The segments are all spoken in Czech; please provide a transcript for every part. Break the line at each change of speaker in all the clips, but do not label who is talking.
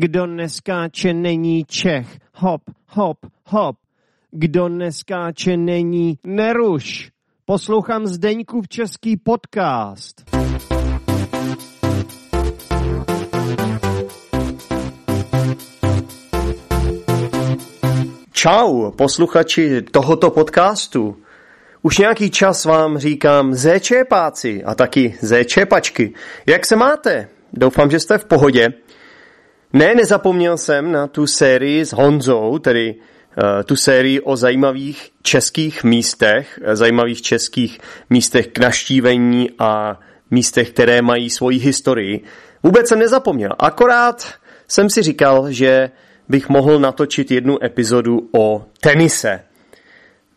Kdo neskáče, není Čech. Hop, hop, hop. Kdo neskáče, není Neruš. Poslouchám Zdeňkův český podcast.
Čau, posluchači tohoto podcastu. Už nějaký čas vám říkám zéčepáci a taky zéčepačky. Jak se máte? Doufám, že jste v pohodě. Ne, nezapomněl jsem na tu sérii s Honzou, tedy uh, tu sérii o zajímavých českých místech, eh, zajímavých českých místech k naštívení a místech, které mají svoji historii. Vůbec jsem nezapomněl, akorát jsem si říkal, že bych mohl natočit jednu epizodu o tenise.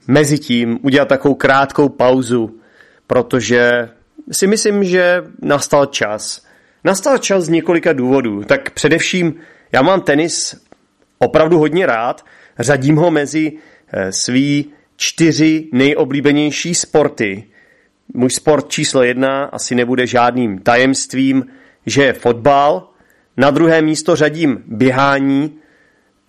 Mezitím udělat takovou krátkou pauzu, protože si myslím, že nastal čas. Nastal čas z několika důvodů. Tak především já mám tenis opravdu hodně rád, řadím ho mezi eh, svý čtyři nejoblíbenější sporty. Můj sport číslo jedna asi nebude žádným tajemstvím, že je fotbal. Na druhé místo řadím běhání,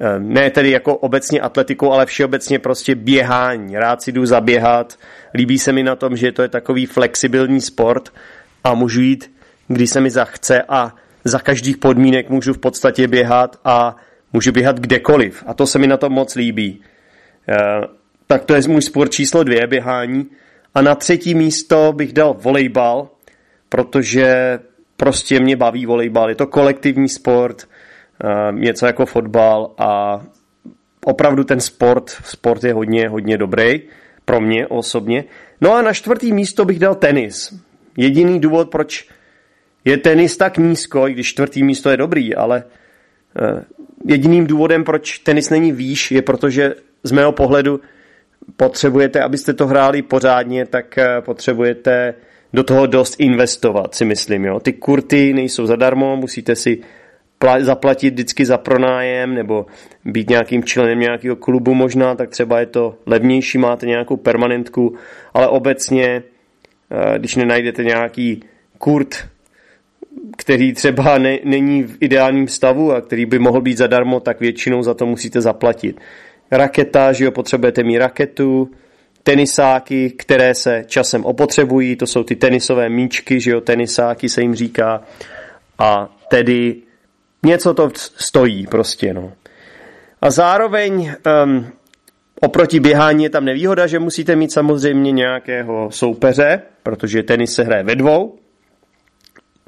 Eh, ne tedy jako obecně atletikou, ale všeobecně prostě běhání. Rád si jdu zaběhat. Líbí se mi na tom, že to je takový flexibilní sport a můžu jít, když se mi zachce a za každých podmínek můžu v podstatě běhat a můžu běhat kdekoliv. A to se mi na tom moc líbí. Eh, tak to je můj sport číslo dvě, běhání. A na třetí místo bych dal volejbal, protože prostě mě baví volejbal. Je to kolektivní sport, Eh, něco jako fotbal a opravdu ten sport, sport je hodně, hodně dobrý pro mě osobně. No a na čtvrtý místo bych dal tenis. Jediný důvod, proč je tenis tak nízko, i když čtvrtý místo je dobrý, ale eh, jediným důvodem, proč tenis není výš, je protože z mého pohledu potřebujete, abyste to hráli pořádně, tak eh, potřebujete do toho dost investovat, si myslím. Jo. Ty kurty nejsou zadarmo, musíte si zaplatit vždycky za pronájem nebo být nějakým členem nějakého klubu možná, tak třeba je to levnější, máte nějakou permanentku, ale obecně, eh, když nenajdete nějaký kurt, který třeba ne, není v ideálním stavu a který by mohl být zadarmo, tak většinou za to musíte zaplatit. Raketa, že jo, potřebujete mít raketu, tenisáky, které se časem opotřebují, to jsou ty tenisové míčky, že jo, tenisáky se jim říká, a tedy něco to stojí prostě, no. A zároveň um, oproti běhání je tam nevýhoda, že musíte mít samozřejmě nějakého soupeře, protože tenis se hraje ve dvou,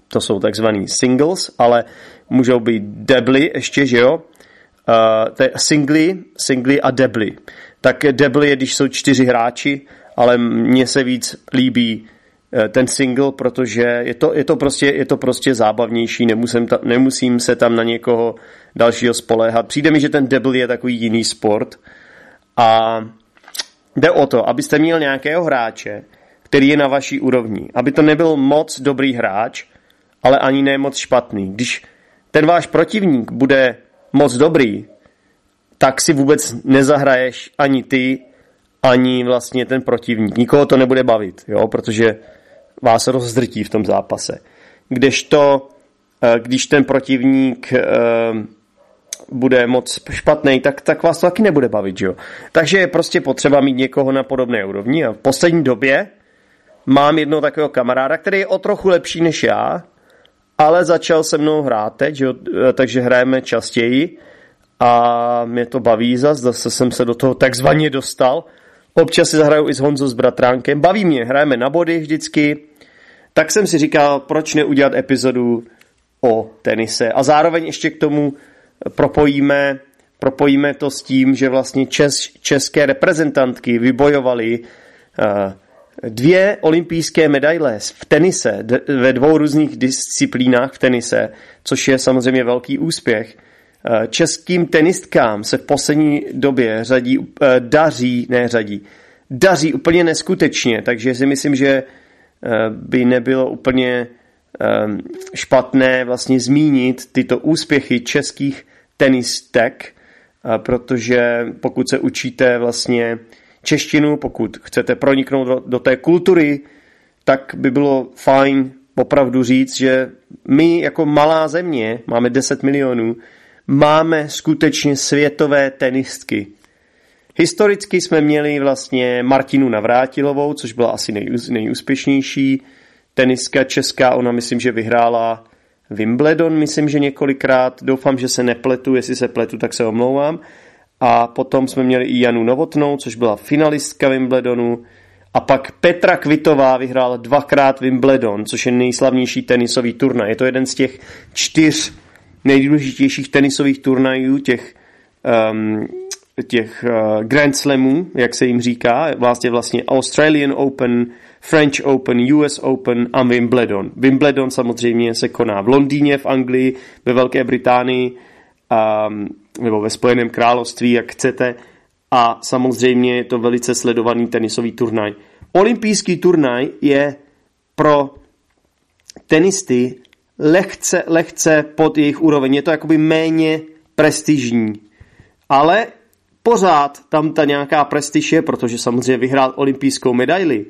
to jsou takzvaný singles, ale můžou být debly ještě, že jo? Uh, to je singly, singly a debly. Tak debly je, když jsou čtyři hráči, ale mně se víc líbí Eh, ten single, protože je to, je to, prostě, je to prostě zábavnější, nemusím, ta, nemusím se tam na někoho dalšího spoléhat. Přijde mi, že ten double je takový jiný sport a jde o to, abyste měl nějakého hráče, který je na vaší úrovni. Aby to nebyl moc dobrý hráč, ale ani ne moc špatný. Když ten váš protivník bude moc dobrý, tak si vůbec nezahraješ ani ty, ani vlastně ten protivník. Nikoho to nebude bavit, jo, protože vás rozdrtí v tom zápase. Kdežto, eh, když ten protivník eh, bude moc špatný, tak, tak vás to taky nebude bavit, jo. Takže je prostě potřeba mít někoho na podobné úrovni a v poslední době mám jednoho takového kamaráda, který je o trochu lepší než já, ale začal se mnou hrát teď, jo, eh, takže hrajeme častěji a mě to baví zase, zase jsem se do toho takzvaně dostal. Občas si zahraju i s Honzou s bratránkem, baví mě, hrajeme na body vždycky, tak jsem si říkal, proč neudělat epizodu o tenise. A zároveň ještě k tomu propojíme, propojíme to s tím, že vlastně čes, české reprezentantky vybojovaly uh, dvě olympijské medaile v tenise, ve dvou různých disciplínách v tenise, což je samozřejmě velký úspěch. Uh, českým tenistkám se v poslední době řadí, uh, daří, ne řadí, daří úplně neskutečně, takže si myslím, že Eh, by nebylo úplně špatné vlastně zmínit tyto úspěchy českých tenistek, eh, protože pokud se učíte vlastně češtinu, pokud chcete proniknout do, do té kultury, tak by bylo fajn opravdu říct, že my jako malá země, máme 10 milionů, máme skutečně světové tenistky. Historicky jsme měli vlastně Martinu Navrátilovou, což byla asi nejús, nejúspěšnější teniska česká. Ona myslím, že vyhrála Wimbledon, myslím, že několikrát. Doufám, že se nepletu, jestli se pletu, tak se omlouvám. A potom jsme měli i Janu Novotnou, což byla finalistka Wimbledonu. A pak Petra Kvitová vyhrála dvakrát Wimbledon, což je nejslavnější tenisový turnaj. Je to jeden z těch čtyř nejdůležitějších tenisových turnajů, těch, um, těch uh, Grand Slamů, jak se jim říká, vlastně vlastně Australian Open, French Open, US Open a Wimbledon. Wimbledon samozřejmě se koná v Londýně, v Anglii, ve Velké Británii, nebo ve Spojeném království, jak chcete. A samozřejmě je to velice sledovaný tenisový turnaj. Olympijský turnaj je pro tenisty lehce, lehce pod jejich úroveň. Je to jakoby méně prestižní. Ale pořád tam ta nějaká prestiž je, protože samozřejmě vyhrál olympijskou medaili.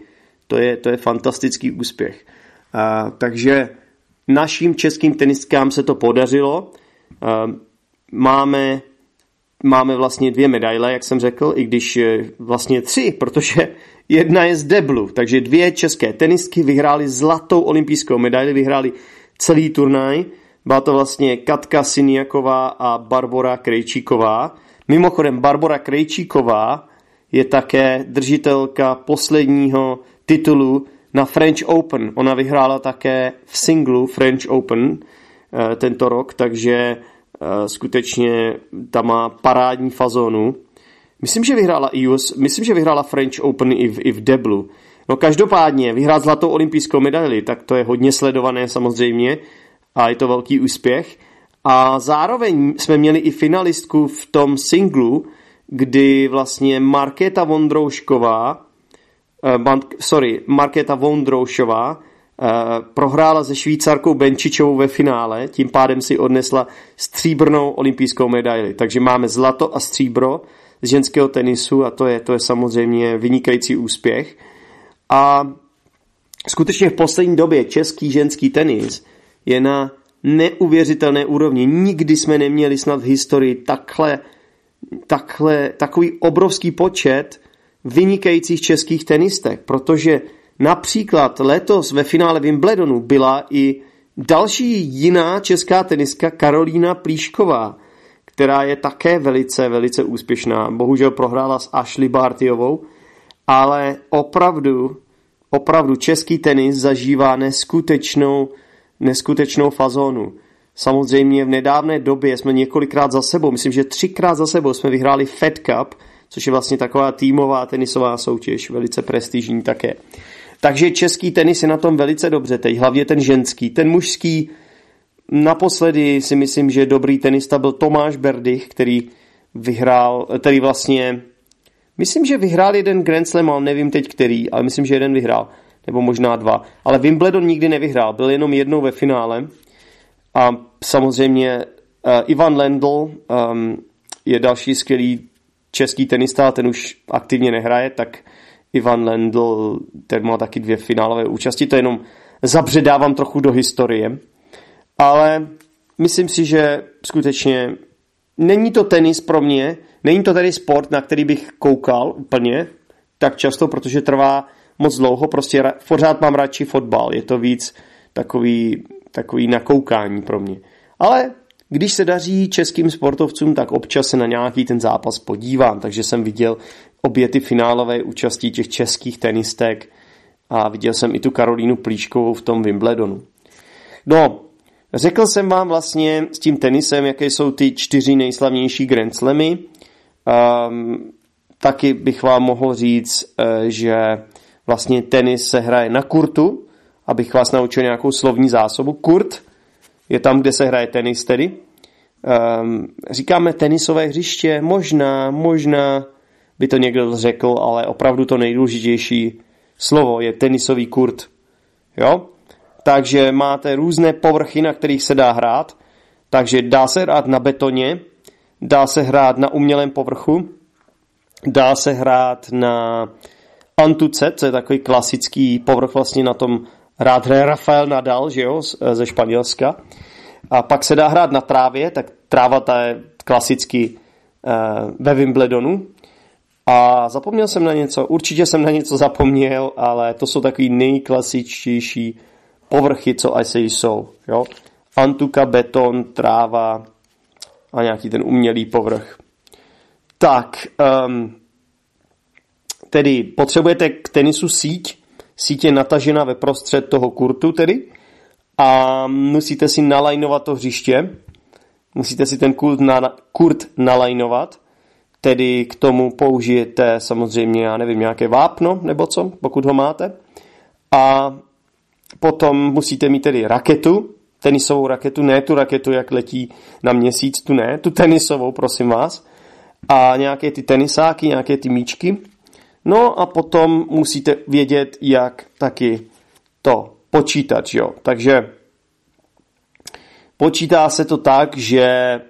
To je, to je fantastický úspěch. Uh, takže našim českým tenistkám se to podařilo. Uh, máme, máme vlastně dvě medaile, jak jsem řekl, i když vlastně tři, protože jedna je z deblu, takže dvě české tenistky vyhrály zlatou olympijskou medaili, vyhrály celý turnaj. Byla to vlastně Katka Siniaková a Barbora Krejčíková. Mimochodem, Barbara Krejčíková je také držitelka posledního titulu na French Open. Ona vyhrála také v singlu French Open eh, tento rok, takže eh, skutečně tam má parádní fazonu. Myslím, že vyhrála i US, myslím, že vyhrála French Open i v, i v deblu. No každopádně vyhrát zlatou olympijskou medaili, tak to je hodně sledované samozřejmě a je to velký úspěch. A zároveň jsme měli i finalistku v tom singlu, kdy vlastně Markéta Vondroušková, uh, sorry, Markéta Vondroušová prohrála se Švýcarkou Benčičovou ve finále, tím pádem si odnesla stříbrnou olympijskou medaili. Takže máme zlato a stříbro z ženského tenisu a to je, to je samozřejmě vynikající úspěch. A skutečně v poslední době český ženský tenis je na neuvěřitelné úrovni. Nikdy jsme neměli snad v historii takhle, takhle, takový obrovský počet vynikajících českých tenistek, protože například letos ve finále Wimbledonu byla i další jiná česká teniska Karolína Plíšková, která je také velice, velice úspěšná. Bohužel prohrála s Ashley Bartyovou, ale opravdu, opravdu český tenis zažívá neskutečnou, neskutečnou fazonu. Samozřejmě v nedávné době jsme několikrát za sebou, myslím, že třikrát za sebou jsme vyhráli Fed Cup, což je vlastně taková týmová tenisová soutěž, velice prestižní také. Takže český tenis je na tom velice dobře, teď hlavně ten ženský. Ten mužský, naposledy si myslím, že dobrý tenista byl Tomáš Berdych, který vyhrál, který vlastně Myslím, že vyhrál jeden Grand Slam, ale nevím teď který, ale myslím, že jeden vyhrál. Nebo možná dva. Ale Wimbledon nikdy nevyhrál, byl jenom jednou ve finále. A samozřejmě uh, Ivan Lendl um, je další skvělý český tenista, ten už aktivně nehraje, tak Ivan Lendl, ten má taky dvě finálové účasti, to jenom zabředávám trochu do historie. Ale myslím si, že skutečně není to tenis pro mě, Není to tedy sport, na který bych koukal úplně tak často, protože trvá moc dlouho, prostě pořád mám radši fotbal, je to víc takový, takový nakoukání pro mě. Ale když se daří českým sportovcům, tak občas se na nějaký ten zápas podívám, takže jsem viděl obě ty finálové účastí těch českých tenistek a viděl jsem i tu Karolínu Plíškovou v tom Wimbledonu. No, řekl jsem vám vlastně s tím tenisem, jaké jsou ty čtyři nejslavnější Grand Slamy. Um, taky bych vám mohl říct, eh, že vlastně tenis se hraje na kurtu, abych vás naučil nějakou slovní zásobu. Kurt je tam, kde se hraje tenis tedy. Um, říkáme tenisové hřiště, možná, možná by to někdo řekl, ale opravdu to nejdůležitější slovo je tenisový kurt. Jo? Takže máte různé povrchy, na kterých se dá hrát. Takže dá se hrát na betoně, Dá se hrát na umělém povrchu, dá se hrát na Antuce, co je takový klasický povrch vlastně na tom rád hraje Rafael Nadal, že jo, ze Španělska. A pak se dá hrát na trávě, tak tráva ta je klasicky uh, ve Wimbledonu. A zapomněl jsem na něco, určitě jsem na něco zapomněl, ale to jsou takový nejklasičtější povrchy, co asi jsou. Jo? Antuka, beton, tráva a nějaký ten umělý povrch. Tak, um, tedy potřebujete k tenisu síť, síť je natažena ve prostřed toho kurtu tedy a musíte si nalajnovat to hřiště, musíte si ten kurt, na, kurt nalajnovat, tedy k tomu použijete samozřejmě, já nevím, nějaké vápno nebo co, pokud ho máte. A potom musíte mít tedy raketu, tenisovou raketu, ne tu raketu, jak letí na měsíc, tu ne, tu tenisovou, prosím vás. A nějaké ty tenisáky, nějaké ty míčky. No a potom musíte vědět, jak taky to počítat, jo. Takže počítá se to tak, že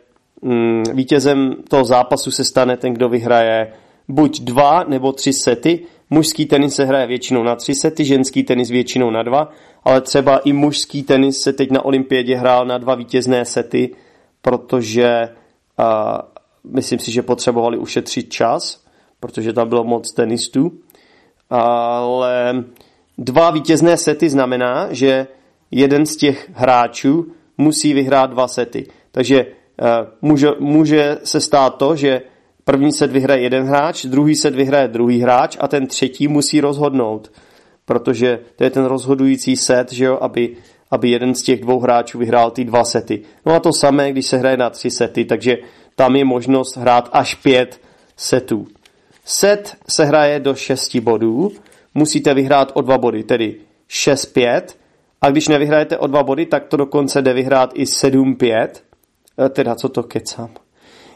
vítězem toho zápasu se stane ten, kdo vyhraje buď dva nebo tři sety. Mužský tenis se hraje většinou na tři sety, ženský tenis většinou na dva, ale třeba i mužský tenis se teď na olympiádě hrál na dva vítězné sety, protože uh, myslím si, že potřebovali ušetřit čas, protože tam bylo moc tenistů. Ale dva vítězné sety znamená, že jeden z těch hráčů musí vyhrát dva sety. Takže může, může se stát to, že první set vyhraje jeden hráč, druhý set vyhraje druhý hráč a ten třetí musí rozhodnout, protože to je ten rozhodující set, že jo, aby, aby jeden z těch dvou hráčů vyhrál ty dva sety. No a to samé, když se hraje na tři sety, takže tam je možnost hrát až pět setů. Set se hraje do šesti bodů, musíte vyhrát o dva body, tedy 6-5, a když nevyhrajete o dva body, tak to dokonce jde vyhrát i 7-5, e, teda co to kecám.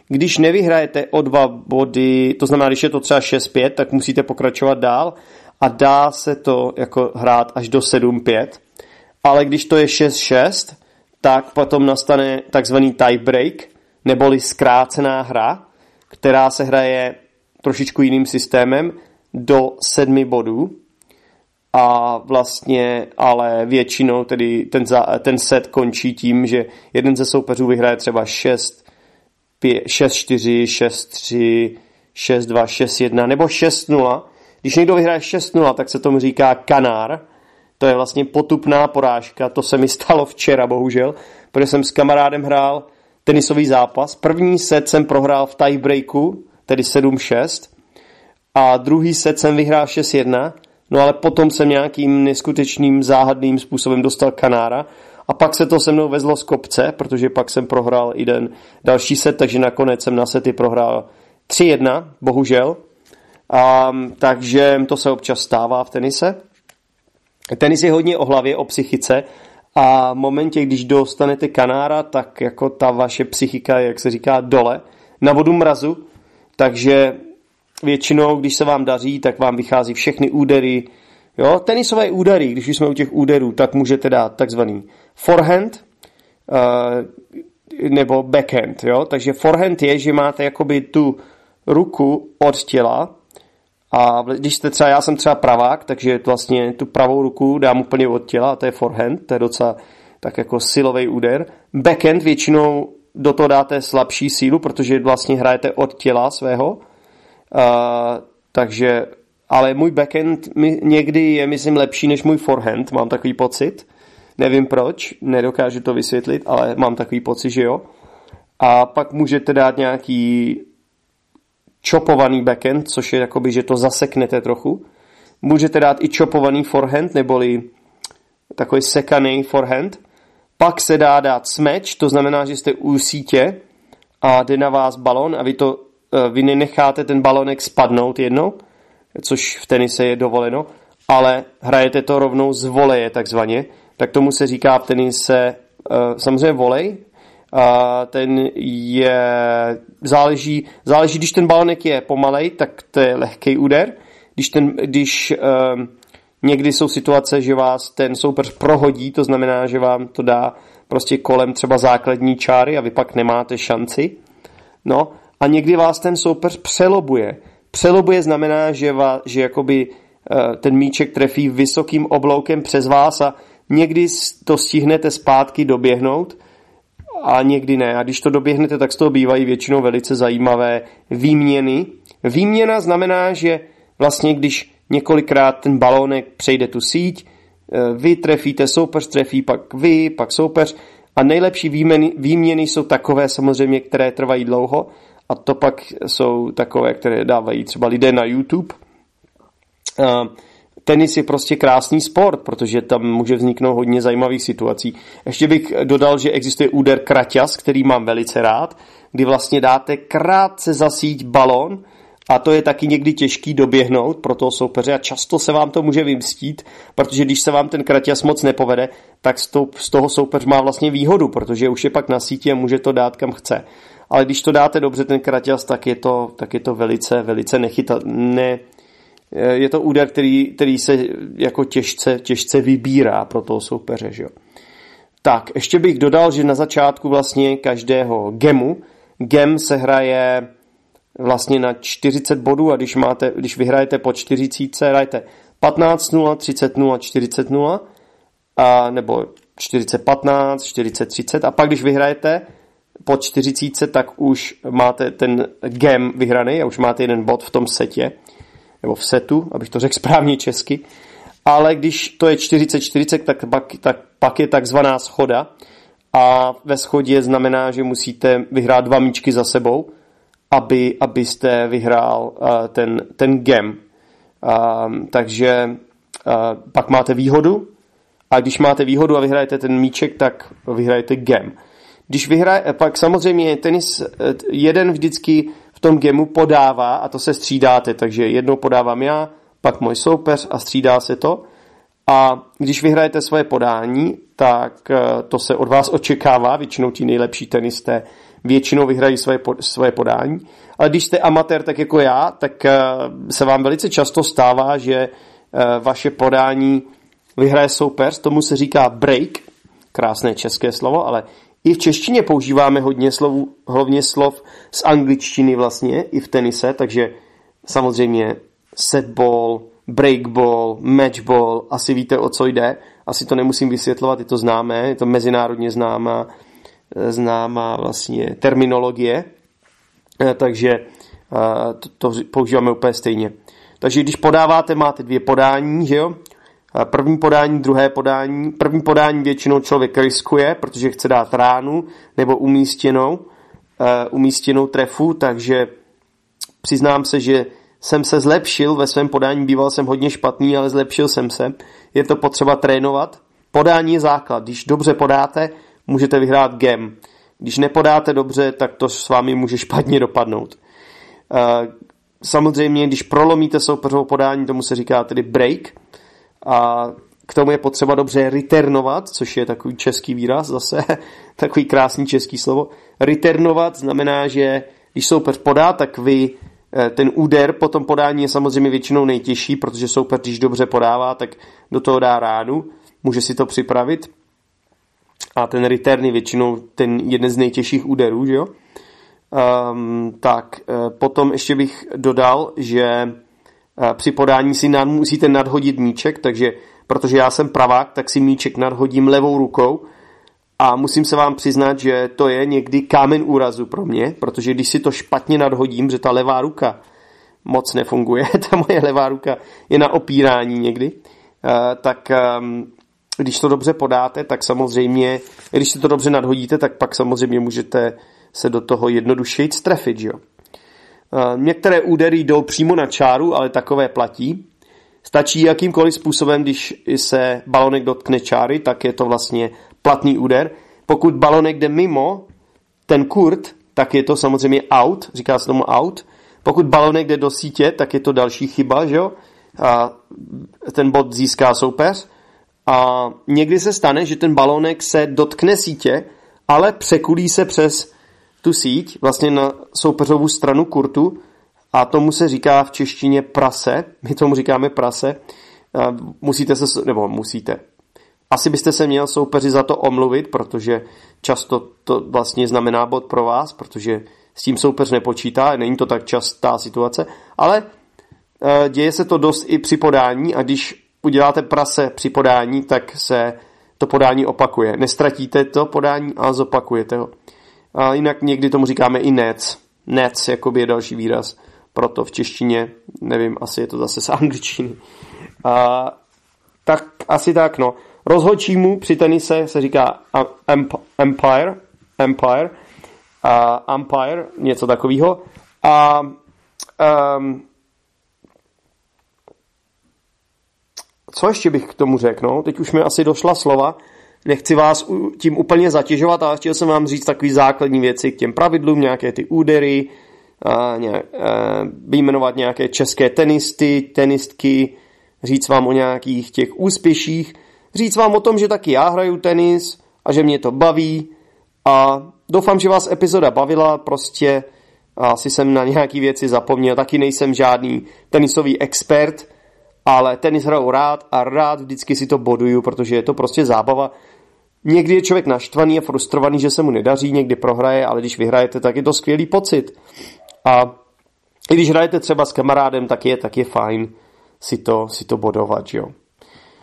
Když nevyhrajete o dva body, to znamená, když je to třeba 6-5, tak musíte pokračovat dál a dá se to jako hrát až do 7-5. Ale když to je 6-6, tak potom nastane takzvaný tiebreak, neboli zkrácená hra, která se hraje trošičku jiným systémem do sedmi bodů a vlastně ale většinou tedy ten, za, ten set končí tím, že jeden ze soupeřů vyhraje třeba 6 6-4, 6-3, 6-2, 6-1 nebo 6-0. Když někdo vyhraje 6-0, tak se tomu říká kanár. To je vlastně potupná porážka. To se mi stalo včera, bohužel, protože jsem s kamarádem hrál tenisový zápas. První set jsem prohrál v tiebreaku, tedy 7-6. A druhý set jsem vyhrál 6-1. No ale potom jsem nějakým neskutečným záhadným způsobem dostal kanára a pak se to se mnou vezlo z kopce, protože pak jsem prohrál i den další set, takže nakonec jsem na sety prohrál 3-1, bohužel. A, takže to se občas stává v tenise. Tenis je hodně o hlavě, o psychice a v momentě, když dostanete kanára, tak jako ta vaše psychika, jak se říká, dole, na vodu mrazu, takže většinou, když se vám daří, tak vám vychází všechny údery, jo, tenisové údery, když jsme u těch úderů, tak můžete dát takzvaný forehand uh, nebo backhand, jo, takže forehand je, že máte jakoby tu ruku od těla a když jste třeba, já jsem třeba pravák, takže vlastně tu pravou ruku dám úplně od těla a to je forehand, to je docela tak jako silový úder. Backhand většinou do toho dáte slabší sílu, protože vlastně hrajete od těla svého, uh, takže, ale můj backhand mi, někdy je, myslím, lepší než můj forehand, mám takový pocit. Nevím proč, nedokážu to vysvětlit, ale mám takový pocit, že jo. A pak můžete dát nějaký čopovaný backend, což je jakoby, že to zaseknete trochu. Můžete dát i čopovaný forehand, neboli takový sekaný forehand. Pak se dá dát smeč, to znamená, že jste u sítě a jde na vás balon a vy, to, vy nenecháte ten balonek spadnout jednou, což v tenise je dovoleno, ale hrajete to rovnou z voleje takzvaně, tak tomu se říká v tenise eh, samozřejmě volej, a ten je, záleží, záleží, když ten balonek je pomalej, tak to je lehký úder. Když, ten, když um, někdy jsou situace, že vás ten soupeř prohodí, to znamená, že vám to dá prostě kolem třeba základní čáry a vy pak nemáte šanci. No a někdy vás ten soupeř přelobuje. Přelobuje znamená, že, vás, že jakoby uh, ten míček trefí vysokým obloukem přes vás a někdy to stihnete zpátky doběhnout, a někdy ne. A když to doběhnete, tak z toho bývají většinou velice zajímavé výměny. Výměna znamená, že vlastně když několikrát ten balónek přejde tu síť, eh, vy trefíte, soupeř trefí, pak vy, pak soupeř a nejlepší výměny, výměny jsou takové samozřejmě, které trvají dlouho a to pak jsou takové, které dávají třeba lidé na YouTube. Tenis je prostě krásný sport, protože tam může vzniknout hodně zajímavých situací. Ještě bych dodal, že existuje úder kraťas, který mám velice rád, kdy vlastně dáte krátce zasít balon, a to je taky někdy těžký doběhnout pro toho soupeře a často se vám to může vymstít, protože když se vám ten kraťas moc nepovede, tak z toho soupeř má vlastně výhodu, protože už je pak na síti a může to dát kam chce. Ale když to dáte dobře ten kraťas, tak je to, tak je to velice, velice nechyta, ne, je to úder, který, který se jako těžce, těžce vybírá pro toho soupeře. Že jo? Tak, ještě bych dodal, že na začátku vlastně každého gemu, gem se hraje vlastně na 40 bodů a když, máte, když vyhrajete po 40, hrajete 15-0, 30-0, 40-0 a, nebo 40-15, 40-30 a pak když vyhrajete po 40, tak už máte ten game vyhraný a už máte jeden bod v tom setě nebo v setu, abych to řekl správně česky. Ale když to je 40-40, tak pak, tak pak je takzvaná schoda a ve schodě znamená, že musíte vyhrát dva míčky za sebou aby, abyste vyhrál uh, ten, ten gem. Uh, takže uh, pak máte výhodu a když máte výhodu a vyhrajete ten míček, tak vyhrajete gem. Když vyhraje, pak samozřejmě tenis jeden vždycky v tom gemu podává a to se střídáte, takže jednou podávám já, pak můj soupeř a střídá se to. A když vyhrajete svoje podání, tak to se od vás očekává, většinou ti nejlepší tenisté většinou vyhrají svoje, svoje podání. Ale když jste amatér tak jako já, tak eh, se vám velice často stává, že eh, vaše podání vyhraje soupeř, tomu se říká break, krásné české slovo, ale i v češtině používáme hodně slov, hlavně slov z angličtiny vlastně, i v tenise, takže samozřejmě setball, breakball, matchball, asi víte, o co jde. Asi to nemusím vysvětlovat, je to známé, je to mezinárodně známá známá vlastně terminologie, eh, takže eh, to, to používáme úplně stejně. Takže když podáváte, máte dvě podání, že jo? První podání, druhé podání. První podání většinou člověk riskuje, protože chce dát ránu nebo umístěnou, eh, umístěnou trefu, takže přiznám se, že jsem se zlepšil ve svém podání, býval jsem hodně špatný, ale zlepšil jsem se. Je to potřeba trénovat. Podání je základ. Když dobře podáte, můžete vyhrát gem. Když nepodáte dobře, tak to s vámi může špatně dopadnout. Eh, samozřejmě, když prolomíte soupeřovo podání, tomu se říká tedy break. A k tomu je potřeba dobře returnovat, což je takový český výraz zase, takový krásný český slovo. Returnovat znamená, že když soupeř podá, tak vy eh, ten úder po tom podání je samozřejmě většinou nejtěžší, protože soupeř, když dobře podává, tak do toho dá ránu, může si to připravit a ten return je většinou ten jeden z nejtěžších úderů, že jo? Um, tak, uh, potom ještě bych dodal, že při podání si nad, musíte nadhodit míček, takže protože já jsem pravák, tak si míček nadhodím levou rukou a musím se vám přiznat, že to je někdy kámen úrazu pro mě, protože když si to špatně nadhodím, že ta levá ruka moc nefunguje, ta moje levá ruka je na opírání někdy, uh, tak um, když to dobře podáte, tak samozřejmě, když si to dobře nadhodíte, tak pak samozřejmě můžete se do toho jednodušeji strefit, jo. Některé údery jdou přímo na čáru, ale takové platí. Stačí jakýmkoliv způsobem, když se balonek dotkne čáry, tak je to vlastně platný úder. Pokud balonek jde mimo ten kurt, tak je to samozřejmě out, říká se tomu out. Pokud balonek jde do sítě, tak je to další chyba, že jo? A ten bod získá soupeř. A někdy se stane, že ten balónek se dotkne sítě, ale překulí se přes tu síť, vlastně na soupeřovou stranu kurtu a tomu se říká v češtině prase. My tomu říkáme prase. A musíte se, nebo musíte. Asi byste se měl soupeři za to omluvit, protože často to vlastně znamená bod pro vás, protože s tím soupeř nepočítá, není to tak častá situace, ale e, děje se to dost i při podání a když uděláte prase při podání, tak se to podání opakuje. Nestratíte to podání, ale zopakujete ho. A jinak někdy tomu říkáme i nec. Nec, jakoby je další výraz. Proto v češtině, nevím, asi je to zase z angličtiny. A, tak asi tak, no. Rozhodčímu při tenise se říká empire, empire, a umpire, něco takového. A um, co ještě bych k tomu řekl? No? Teď už mi asi došla slova. Nechci vás tím úplně zatěžovat, ale chtěl jsem vám říct takové základní věci k těm pravidlům, nějaké ty údery, a nějak, a, vyjmenovat nějaké české tenisty, tenistky, říct vám o nějakých těch úspěších, říct vám o tom, že taky já hraju tenis a že mě to baví a doufám, že vás epizoda bavila, prostě asi jsem na nějaký věci zapomněl, taky nejsem žádný tenisový expert, ale tenis hraju rád a rád vždycky si to boduju, protože je to prostě zábava. Někdy je člověk naštvaný a frustrovaný, že se mu nedaří, někdy prohraje, ale když vyhrajete, tak je to skvělý pocit. A i když hrajete třeba s kamarádem, tak je, tak je fajn si to, si to bodovat, jo.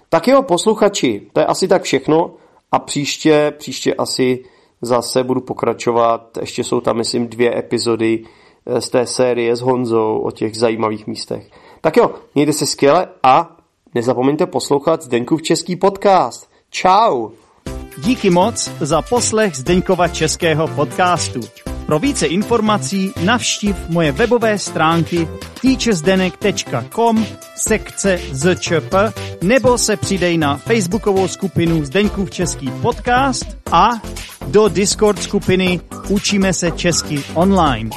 Tak jo, posluchači, to je asi tak všechno a příště, příště asi zase budu pokračovat. Ještě jsou tam, myslím, dvě epizody eh, z té série s Honzou o těch zajímavých místech. Tak jo, mějte se skvěle a nezapomeňte poslouchat Zdeňkův český podcast. Čau!
Díky moc za poslech Zdeňkova českého podcastu. Pro více informací navštiv moje webové stránky teachersdenek.com sekce zčp nebo se přidej na facebookovou skupinu Zdeňkův český podcast a do Discord skupiny Učíme se česky online.